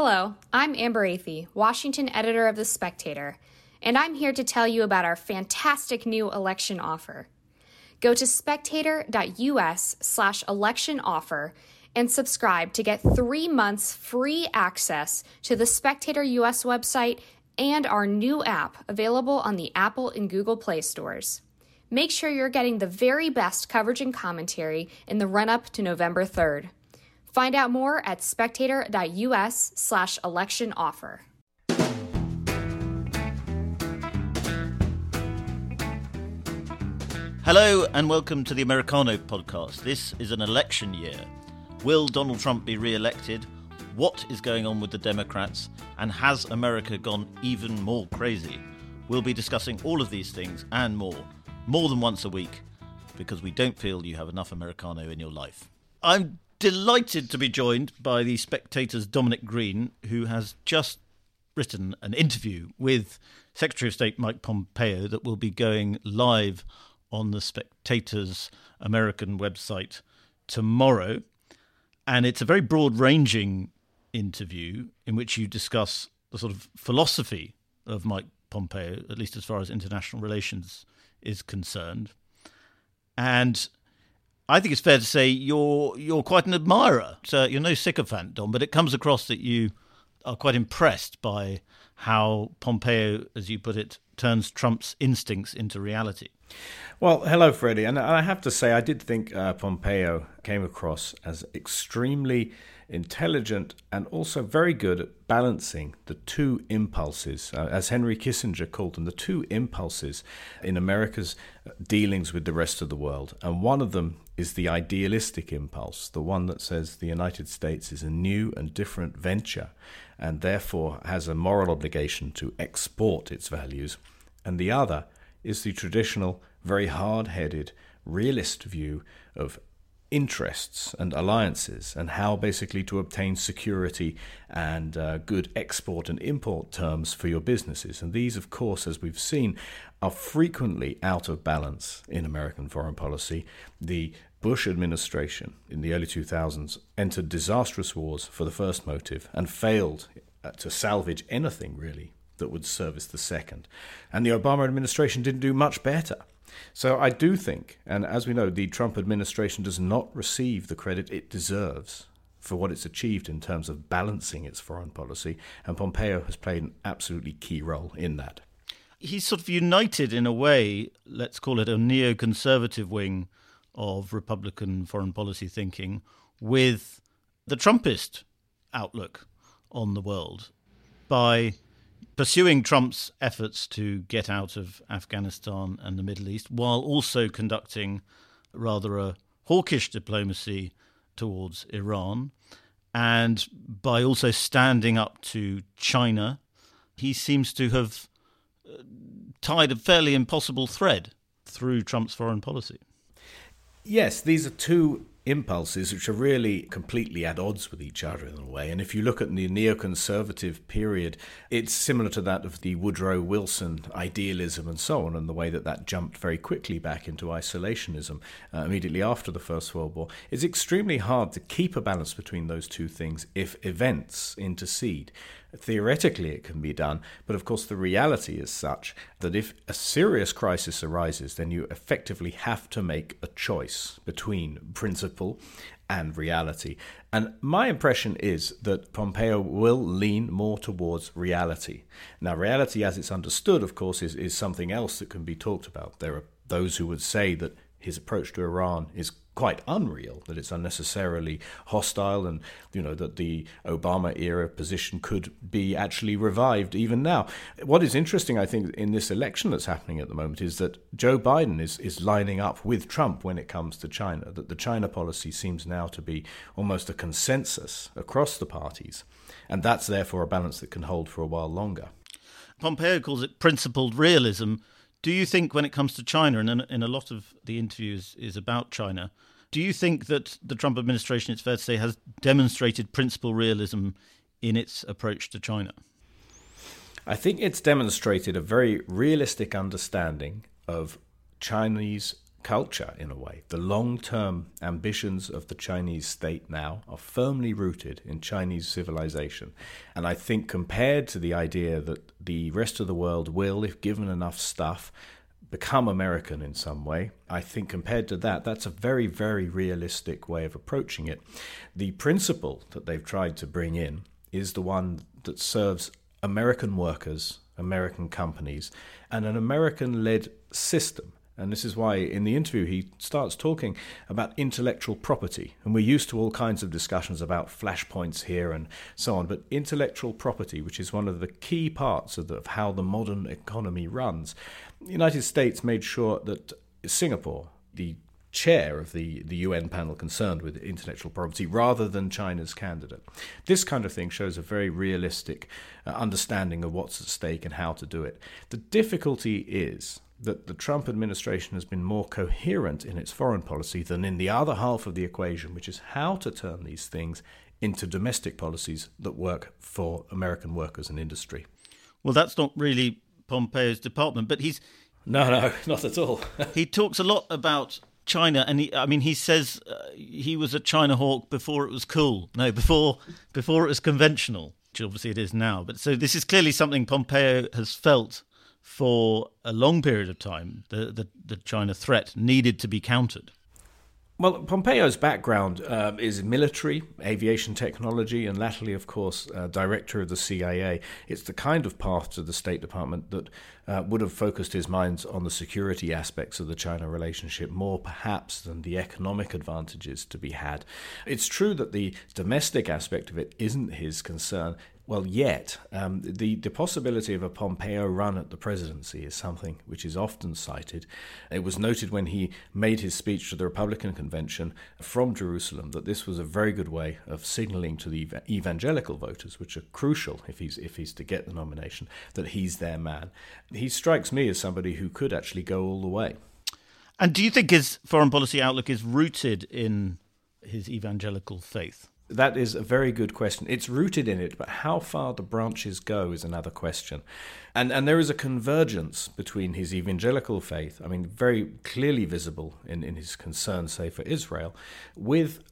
Hello, I'm Amber Athey, Washington editor of The Spectator, and I'm here to tell you about our fantastic new election offer. Go to spectator.us slash election offer and subscribe to get three months free access to the Spectator US website and our new app available on the Apple and Google Play stores. Make sure you're getting the very best coverage and commentary in the run up to November 3rd. Find out more at spectator.us slash election offer. Hello and welcome to the Americano podcast. This is an election year. Will Donald Trump be re elected? What is going on with the Democrats? And has America gone even more crazy? We'll be discussing all of these things and more, more than once a week, because we don't feel you have enough Americano in your life. I'm delighted to be joined by the Spectator's Dominic Green, who has just written an interview with Secretary of State Mike Pompeo that will be going live on the Spectator's American website tomorrow. And it's a very broad ranging interview in which you discuss the sort of philosophy of Mike Pompeo, at least as far as international relations is concerned. And I think it's fair to say you're you're quite an admirer. So you're no sycophant, Dom, but it comes across that you are quite impressed by how Pompeo, as you put it, turns Trump's instincts into reality. Well, hello, Freddie. And I have to say, I did think uh, Pompeo came across as extremely intelligent and also very good at balancing the two impulses, uh, as Henry Kissinger called them, the two impulses in America's uh, dealings with the rest of the world. And one of them is the idealistic impulse, the one that says the United States is a new and different venture and therefore has a moral obligation to export its values. And the other is the traditional, very hard headed, realist view of interests and alliances and how basically to obtain security and uh, good export and import terms for your businesses. And these, of course, as we've seen, are frequently out of balance in American foreign policy. The Bush administration in the early 2000s entered disastrous wars for the first motive and failed uh, to salvage anything really that would service the second. And the Obama administration didn't do much better. So I do think, and as we know, the Trump administration does not receive the credit it deserves for what it's achieved in terms of balancing its foreign policy, and Pompeo has played an absolutely key role in that. He's sort of united in a way, let's call it a neoconservative wing of Republican foreign policy thinking with the Trumpist outlook on the world by pursuing Trump's efforts to get out of Afghanistan and the Middle East, while also conducting rather a hawkish diplomacy towards Iran, and by also standing up to China, he seems to have uh, tied a fairly impossible thread through Trump's foreign policy. Yes, these are two impulses which are really completely at odds with each other in a way. And if you look at the neoconservative period, it's similar to that of the Woodrow Wilson idealism and so on, and the way that that jumped very quickly back into isolationism uh, immediately after the First World War. It's extremely hard to keep a balance between those two things if events intercede. Theoretically, it can be done, but of course, the reality is such that if a serious crisis arises, then you effectively have to make a choice between principle and reality. And my impression is that Pompeo will lean more towards reality. Now, reality, as it's understood, of course, is, is something else that can be talked about. There are those who would say that his approach to Iran is quite unreal, that it's unnecessarily hostile, and you know that the Obama era position could be actually revived even now. What is interesting, I think, in this election that's happening at the moment is that Joe Biden is is lining up with Trump when it comes to China. That the China policy seems now to be almost a consensus across the parties, and that's therefore a balance that can hold for a while longer. Pompeo calls it principled realism. Do you think, when it comes to China, and in a lot of the interviews is about China, do you think that the Trump administration, it's fair to say, has demonstrated principal realism in its approach to China? I think it's demonstrated a very realistic understanding of Chinese culture in a way. The long term ambitions of the Chinese state now are firmly rooted in Chinese civilization. And I think, compared to the idea that the rest of the world will, if given enough stuff, become American in some way, I think compared to that, that's a very, very realistic way of approaching it. The principle that they've tried to bring in is the one that serves American workers, American companies, and an American led system. And this is why in the interview he starts talking about intellectual property. And we're used to all kinds of discussions about flashpoints here and so on. But intellectual property, which is one of the key parts of, the, of how the modern economy runs, the United States made sure that Singapore, the chair of the, the UN panel concerned with intellectual property rather than China's candidate. This kind of thing shows a very realistic uh, understanding of what's at stake and how to do it. The difficulty is that the Trump administration has been more coherent in its foreign policy than in the other half of the equation, which is how to turn these things into domestic policies that work for American workers and industry. Well, that's not really Pompeo's department, but he's. No, no, not at all. he talks a lot about China, and he, I mean, he says uh, he was a China hawk before it was cool. No, before before it was conventional, which obviously it is now. But so this is clearly something Pompeo has felt for a long period of time. The the, the China threat needed to be countered. Well, Pompeo's background uh, is military, aviation technology, and latterly, of course, uh, director of the CIA. It's the kind of path to the State Department that uh, would have focused his minds on the security aspects of the China relationship more, perhaps, than the economic advantages to be had. It's true that the domestic aspect of it isn't his concern well, yet um, the the possibility of a Pompeo run at the presidency is something which is often cited. It was noted when he made his speech to the Republican convention from Jerusalem that this was a very good way of signaling to the evangelical voters, which are crucial if he's if he's to get the nomination, that he's their man. He strikes me as somebody who could actually go all the way. And do you think his foreign policy outlook is rooted in his evangelical faith? That is a very good question. It's rooted in it, but how far the branches go is another question. And and there is a convergence between his evangelical faith, I mean, very clearly visible in, in his concern, say, for Israel, with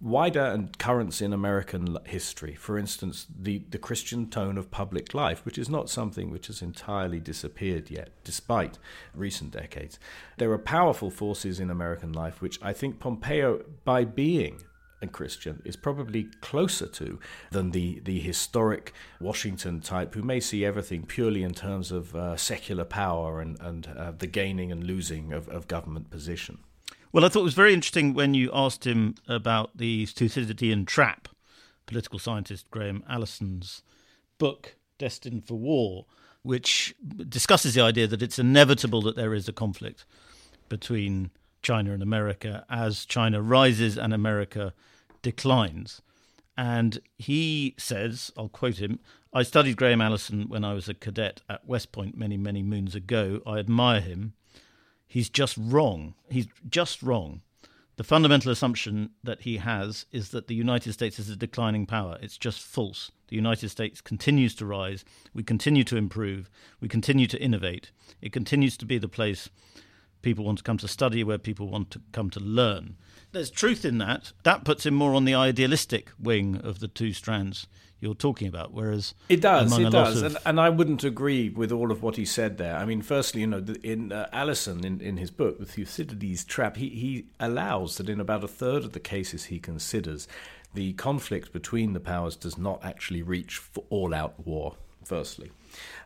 wider and currents in American history. For instance, the, the Christian tone of public life, which is not something which has entirely disappeared yet, despite recent decades. There are powerful forces in American life which I think Pompeo, by being and Christian is probably closer to than the, the historic Washington type who may see everything purely in terms of uh, secular power and, and uh, the gaining and losing of, of government position. Well, I thought it was very interesting when you asked him about the Thucydidean trap, political scientist Graham Allison's book, Destined for War, which discusses the idea that it's inevitable that there is a conflict between China and America as China rises and America declines. And he says, I'll quote him I studied Graham Allison when I was a cadet at West Point many, many moons ago. I admire him. He's just wrong. He's just wrong. The fundamental assumption that he has is that the United States is a declining power. It's just false. The United States continues to rise. We continue to improve. We continue to innovate. It continues to be the place people want to come to study, where people want to come to learn. There's truth in that. That puts him more on the idealistic wing of the two strands you're talking about. Whereas it does, it does, of... and, and, I wouldn't agree with all of what he said there. I mean, firstly, you know, in uh, Allison in, in his book, The Thucydides Trap, he he allows that in about a third of the cases he considers, the conflict between the powers does not actually reach for all-out war. Firstly,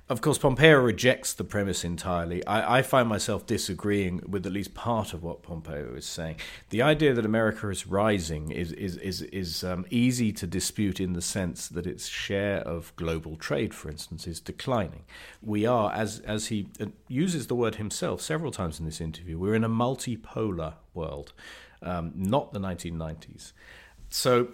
of course, Pompeo rejects the premise entirely. I, I, find myself disagreeing with at least part of what Pompeo is saying. The idea that America is rising is is is, is um, easy to dispute in the sense that its share of global trade, for instance, is declining. We are, as as he uh, uses the word himself several times in this interview, we're in a multipolar world, um, not the 1990s. So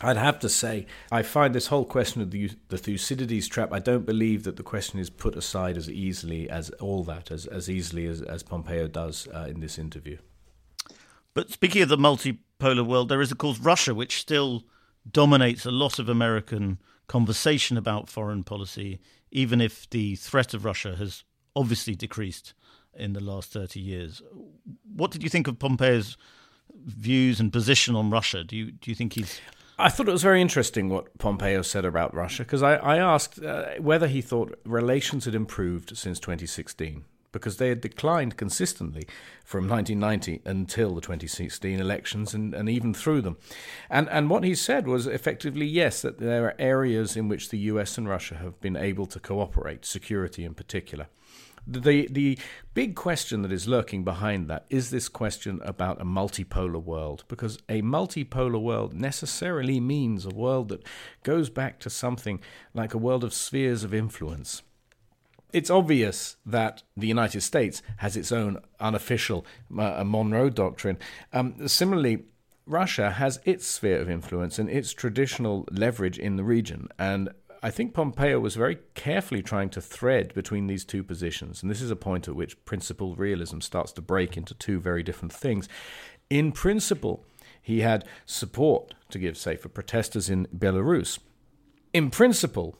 I'd have to say, I find this whole question of the, the Thucydides trap, I don't believe that the question is put aside as easily as all that, as, as easily as, as Pompeo does uh, in this interview. But speaking of the multipolar world, there is, of course, Russia, which still dominates a lot of American conversation about foreign policy, even if the threat of Russia has obviously decreased in the last 30 years. What did you think of Pompeo's views and position on Russia? Do you do you think he's I thought it was very interesting what Pompeo said about Russia because I, I, asked uh, whether he thought relations had improved since 2016 because they had declined consistently from 1990 until the 2016 elections and, and even through them. And, and what he said was effectively yes, that there are areas in which the US and Russia have been able to cooperate, security in particular. The the big question that is lurking behind that is this question about a multipolar world because a multipolar world necessarily means a world that goes back to something like a world of spheres of influence. It's obvious that the United States has its own unofficial uh, Monroe Doctrine. Um, similarly, Russia has its sphere of influence and its traditional leverage in the region. And I think Pompeo was very carefully trying to thread between these two positions, and this is a point at which principled realism starts to break into two very different things. In principle, he had support to give, say, for protesters in Belarus. In principle,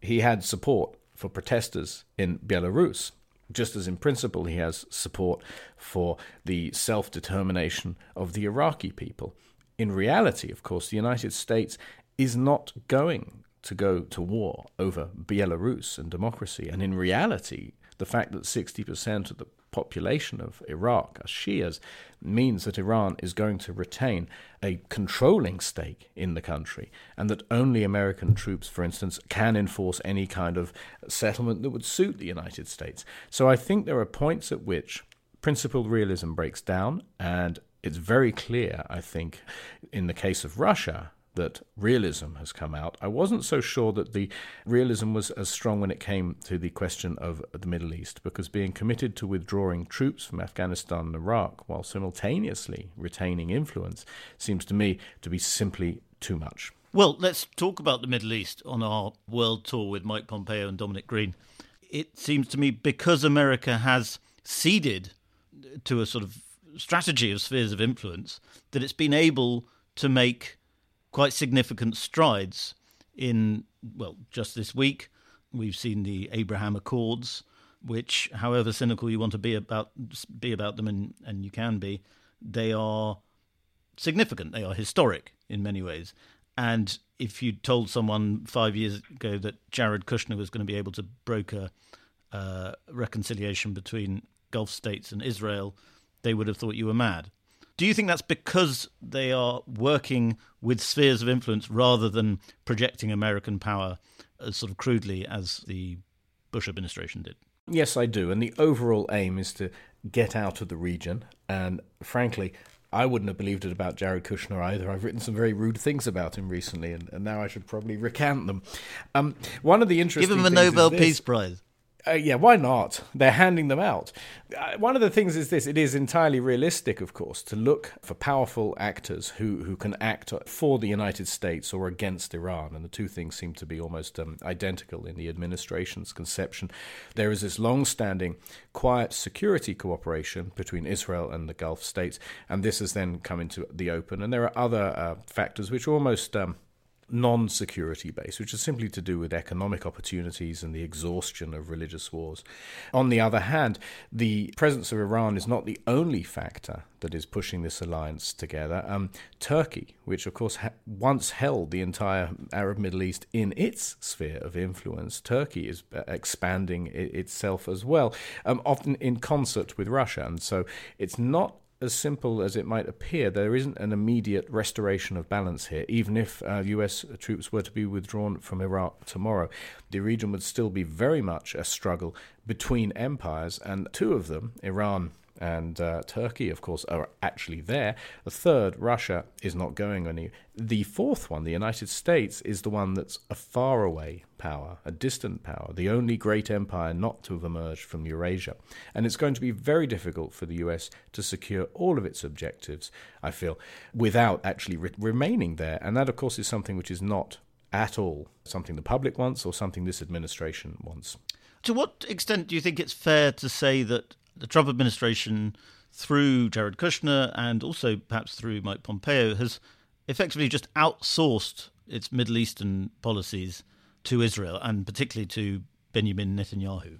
he had support for protesters in Belarus, just as in principle he has support for the self determination of the Iraqi people. In reality, of course, the United States is not going to go to war over Belarus and democracy. And in reality, the fact that 60% of the population of Iraq are Shias means that Iran is going to retain a controlling stake in the country, and that only American troops, for instance, can enforce any kind of settlement that would suit the United States. So I think there are points at which principled realism breaks down, and it's very clear, I think, in the case of Russia, that realism has come out. I wasn't so sure that the realism was as strong when it came to the question of the Middle East, because being committed to withdrawing troops from Afghanistan and Iraq while simultaneously retaining influence seems to me to be simply too much. Well, let's talk about the Middle East on our world tour with Mike Pompeo and Dominic Green. It seems to me because America has ceded to a sort of strategy of spheres of influence that it's been able to make quite significant strides in, well, just this week. We've seen the Abraham Accords, which, however cynical you want to be about be about them, and, and you can be, they are significant. They are historic in many ways. And if you told someone five years ago that Jared Kushner was going to be able to broker uh, reconciliation between Gulf states and Israel, they would have thought you were mad. Do you think that's because they are working with spheres of influence rather than projecting American power as sort of crudely as the Bush administration did? Yes, I do. And the overall aim is to get out of the region. And frankly, I wouldn't have believed it about Jared Kushner either. I've written some very rude things about him recently, and, and now I should probably recant them. Um, one of the interesting give him a Nobel Peace Prize. Uh, yeah, why not? They're handing them out. Uh, one of the things is this it is entirely realistic, of course, to look for powerful actors who, who can act for the United States or against Iran. And the two things seem to be almost um, identical in the administration's conception. There is this long standing quiet security cooperation between Israel and the Gulf states, and this has then come into the open. And there are other uh, factors which almost. Um, non security based, which is simply to do with economic opportunities and the exhaustion of religious wars. On the other hand, the presence of Iran is not the only factor that is pushing this alliance together. Um, Turkey, which of course ha- once held the entire Arab Middle East in its sphere of influence, Turkey is uh, expanding I- itself as well, um, often in concert with Russia. And so it's not as simple as it might appear, there isn't an immediate restoration of balance here. Even if uh, US troops were to be withdrawn from Iraq tomorrow, the region would still be very much a struggle between empires, and two of them, Iran and uh, Turkey, of course, are actually there. The third, Russia, is not going any. The fourth one, the United States, is the one that's a faraway power, a distant power, the only great empire not to have emerged from Eurasia. And it's going to be very difficult for the US to secure all of its objectives, I feel, without actually re- remaining there. And that, of course, is something which is not at all something the public wants or something this administration wants. To what extent do you think it's fair to say that the Trump administration, through Jared Kushner and also perhaps through Mike Pompeo, has effectively just outsourced its Middle Eastern policies to Israel and particularly to Benjamin Netanyahu.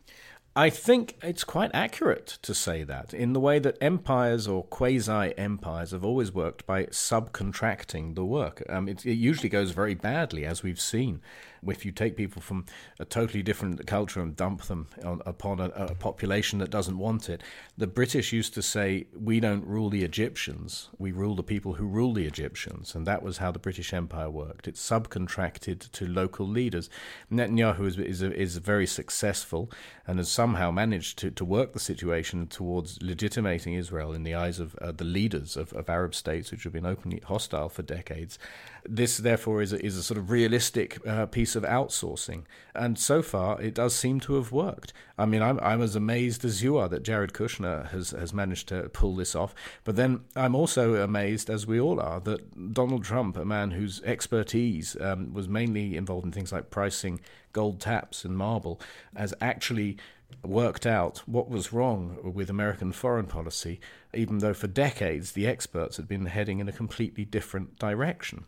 I think it's quite accurate to say that, in the way that empires or quasi empires have always worked by subcontracting the work. Um, it, it, usually goes very badly, as we've seen. If you take people from a totally different culture and dump them on, upon a, a population that doesn't want it, the British used to say, We don't rule the Egyptians, we rule the people who rule the Egyptians. And that was how the British Empire worked. It subcontracted to local leaders. Netanyahu is, is, is very successful and has somehow managed to, to work the situation towards legitimating Israel in the eyes of uh, the leaders of, of Arab states, which have been openly hostile for decades. This, therefore, is a, is a sort of realistic uh, piece of outsourcing. And so far, it does seem to have worked. I mean, I'm, I'm as amazed as you are that Jared Kushner has, has managed to pull this off. But then I'm also amazed, as we all are, that Donald Trump, a man whose expertise um, was mainly involved in things like pricing gold taps and marble, has actually worked out what was wrong with American foreign policy, even though for decades the experts had been heading in a completely different direction.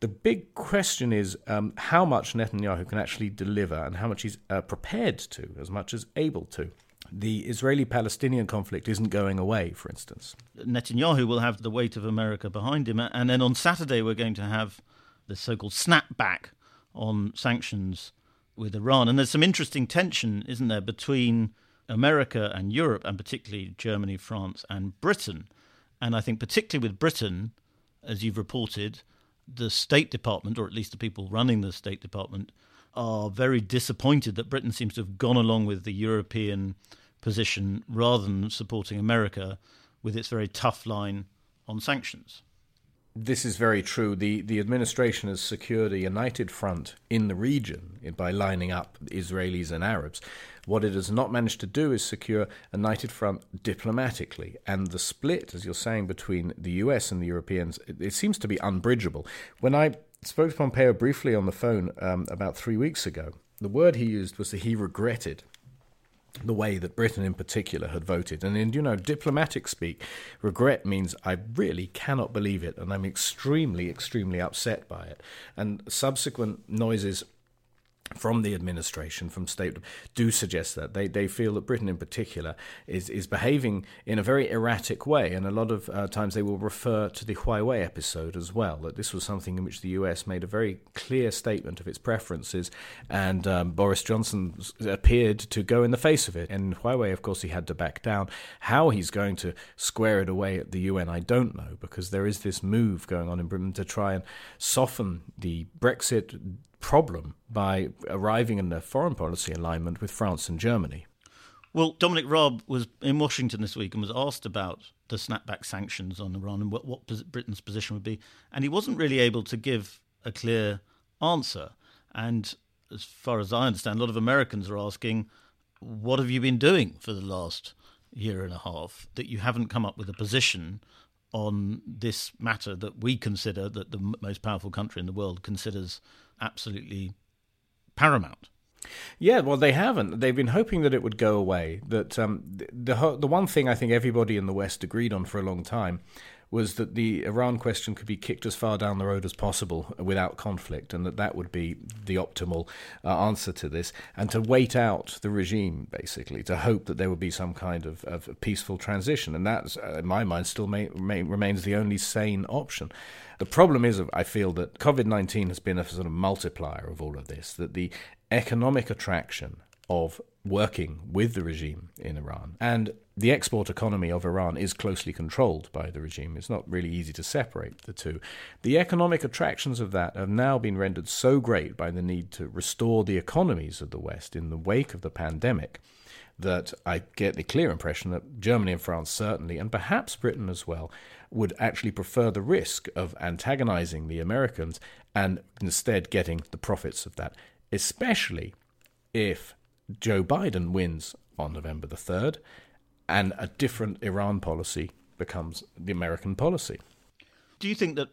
The big question is um, how much Netanyahu can actually deliver and how much he's uh, prepared to, as much as able to. The Israeli Palestinian conflict isn't going away, for instance. Netanyahu will have the weight of America behind him. And then on Saturday, we're going to have the so called snapback on sanctions with Iran. And there's some interesting tension, isn't there, between America and Europe, and particularly Germany, France, and Britain. And I think, particularly with Britain, as you've reported, the State Department, or at least the people running the State Department, are very disappointed that Britain seems to have gone along with the European position rather than supporting America with its very tough line on sanctions. This is very true. The, the administration has secured a united front in the region by lining up Israelis and Arabs. What it has not managed to do is secure a united front diplomatically. And the split, as you're saying, between the US and the Europeans, it, it seems to be unbridgeable. When I spoke to Pompeo briefly on the phone um, about three weeks ago, the word he used was that he regretted the way that Britain in particular had voted. And in, you know, diplomatic speak, regret means I really cannot believe it and I'm extremely, extremely upset by it. And subsequent noises from the administration, from state, do suggest that they, they feel that Britain in particular is is behaving in a very erratic way, and a lot of uh, times they will refer to the Huawei episode as well. That this was something in which the U.S. made a very clear statement of its preferences, and um, Boris Johnson appeared to go in the face of it. And Huawei, of course, he had to back down. How he's going to square it away at the UN, I don't know, because there is this move going on in Britain to try and soften the Brexit problem by arriving in a foreign policy alignment with France and Germany. Well, Dominic Raab was in Washington this week and was asked about the snapback sanctions on Iran and what, what Britain's position would be. And he wasn't really able to give a clear answer. And as far as I understand, a lot of Americans are asking, what have you been doing for the last year and a half that you haven't come up with a position on this matter that we consider, that the most powerful country in the world considers absolutely paramount. Yeah, well, they haven't. They've been hoping that it would go away. That um, the the one thing I think everybody in the West agreed on for a long time was that the Iran question could be kicked as far down the road as possible without conflict, and that that would be the optimal uh, answer to this, and to wait out the regime, basically, to hope that there would be some kind of, of peaceful transition. And that, uh, in my mind, still may, may, remains the only sane option. The problem is, I feel that COVID 19 has been a sort of multiplier of all of this, that the economic attraction of working with the regime in Iran and the export economy of Iran is closely controlled by the regime. It's not really easy to separate the two. The economic attractions of that have now been rendered so great by the need to restore the economies of the West in the wake of the pandemic that I get the clear impression that Germany and France certainly, and perhaps Britain as well, would actually prefer the risk of antagonizing the Americans and instead getting the profits of that, especially if Joe Biden wins on November the 3rd and a different Iran policy becomes the American policy. Do you think that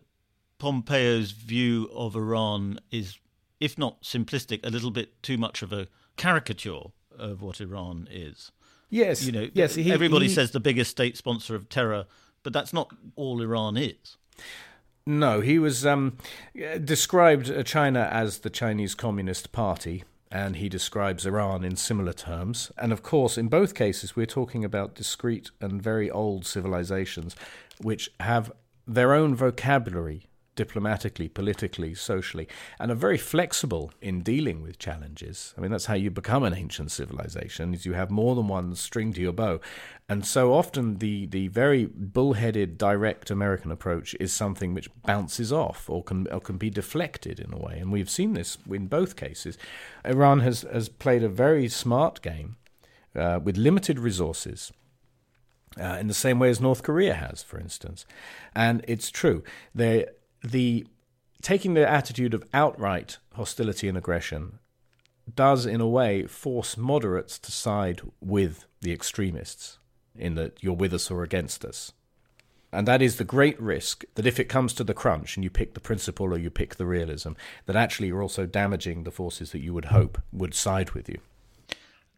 Pompeo's view of Iran is, if not simplistic, a little bit too much of a caricature of what Iran is? Yes, you know, yes. He, everybody he, says the biggest state sponsor of terror but that's not all Iran is. No, he was um, described China as the Chinese Communist Party, and he describes Iran in similar terms. And of course, in both cases, we're talking about discrete and very old civilizations which have their own vocabulary diplomatically, politically, socially, and are very flexible in dealing with challenges. I mean, that's how you become an ancient civilization: is you have more than one string to your bow. And so often, the the very bullheaded, direct American approach is something which bounces off or can or can be deflected in a way. And we've seen this in both cases. Iran has has played a very smart game uh, with limited resources uh, in the same way as North Korea has, for instance. And it's true. They, the taking the attitude of outright hostility and aggression does, in a way, force moderates to side with the extremists, in that you're with us or against us. And that is the great risk that if it comes to the crunch and you pick the principle or you pick the realism, that actually you're also damaging the forces that you would hope would side with you.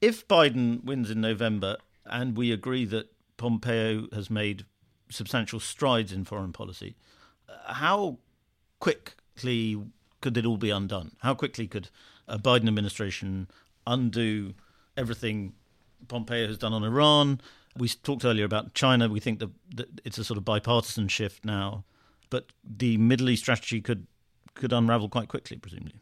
If Biden wins in November and we agree that Pompeo has made substantial strides in foreign policy. How quickly could it all be undone? How quickly could a Biden administration undo everything Pompeo has done on Iran? We talked earlier about China. We think that it's a sort of bipartisan shift now, but the Middle East strategy could could unravel quite quickly, presumably.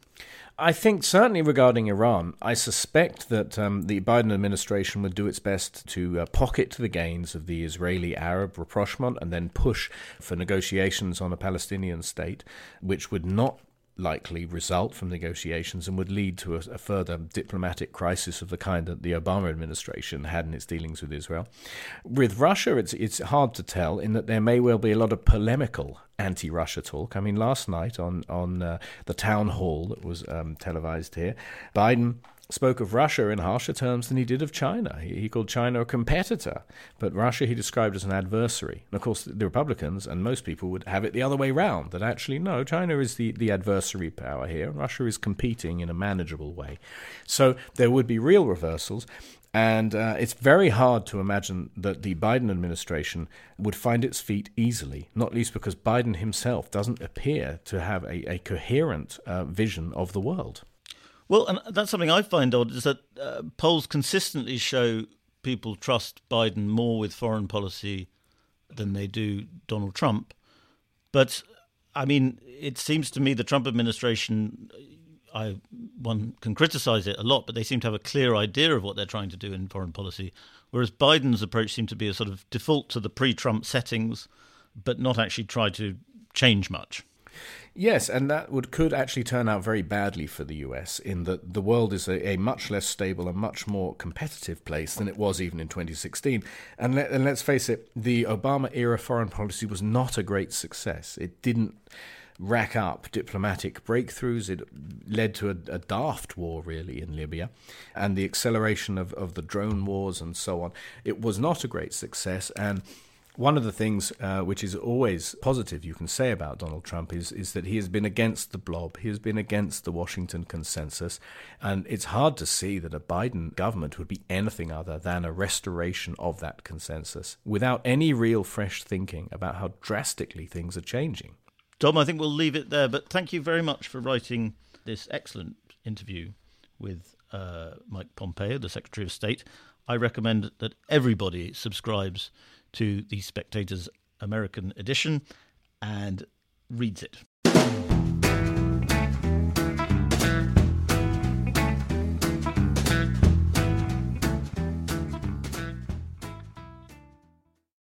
I think certainly regarding Iran, I suspect that um, the Biden administration would do its best to uh, pocket the gains of the Israeli Arab rapprochement and then push for negotiations on a Palestinian state, which would not likely result from negotiations and would lead to a, a, further diplomatic crisis of the kind that the Obama administration had in its dealings with Israel. With Russia, it's it's hard to tell in that there may well be a lot of polemical anti-Russia talk. I mean, last night on on uh, the town hall that was um, televised here, Biden spoke of Russia in harsher terms than he did of China. He, he, called China a competitor, but Russia he described as an adversary. And of course, the Republicans and most people would have it the other way round that actually, no, China is the, the adversary power here. Russia is competing in a manageable way. So there would be real reversals. And uh, it's very hard to imagine that the Biden administration would find its feet easily, not least because Biden himself doesn't appear to have a, a coherent uh, vision of the world. Well, and that's something I find odd is that uh, polls consistently show people trust Biden more with foreign policy than they do Donald Trump. But I mean, it seems to me the Trump administration, I one can criticize it a lot, but they seem to have a clear idea of what they're trying to do in foreign policy, whereas Biden's approach seemed to be a sort of default to the pre-Trump settings, but not actually try to change much. Yes, and that would could actually turn out very badly for the US in that the world is a, a much less stable and much more competitive place than it was even in 2016. And, let, and let's face it, the Obama era foreign policy was not a great success. It didn't rack up diplomatic breakthroughs. It led to a, a, daft war, really, in Libya, and the acceleration of, of the drone wars and so on. It was not a great success, and one of the things uh, which is always positive you can say about Donald Trump is, is that he has been against the blob. He has been against the Washington consensus. And it's hard to see that a Biden government would be anything other than a restoration of that consensus without any real fresh thinking about how drastically things are changing. Dom, I think we'll leave it there. But thank you very much for writing this excellent interview with uh, Mike Pompeo, the Secretary of State. I recommend that everybody subscribes to the Spectator's American edition and reads it.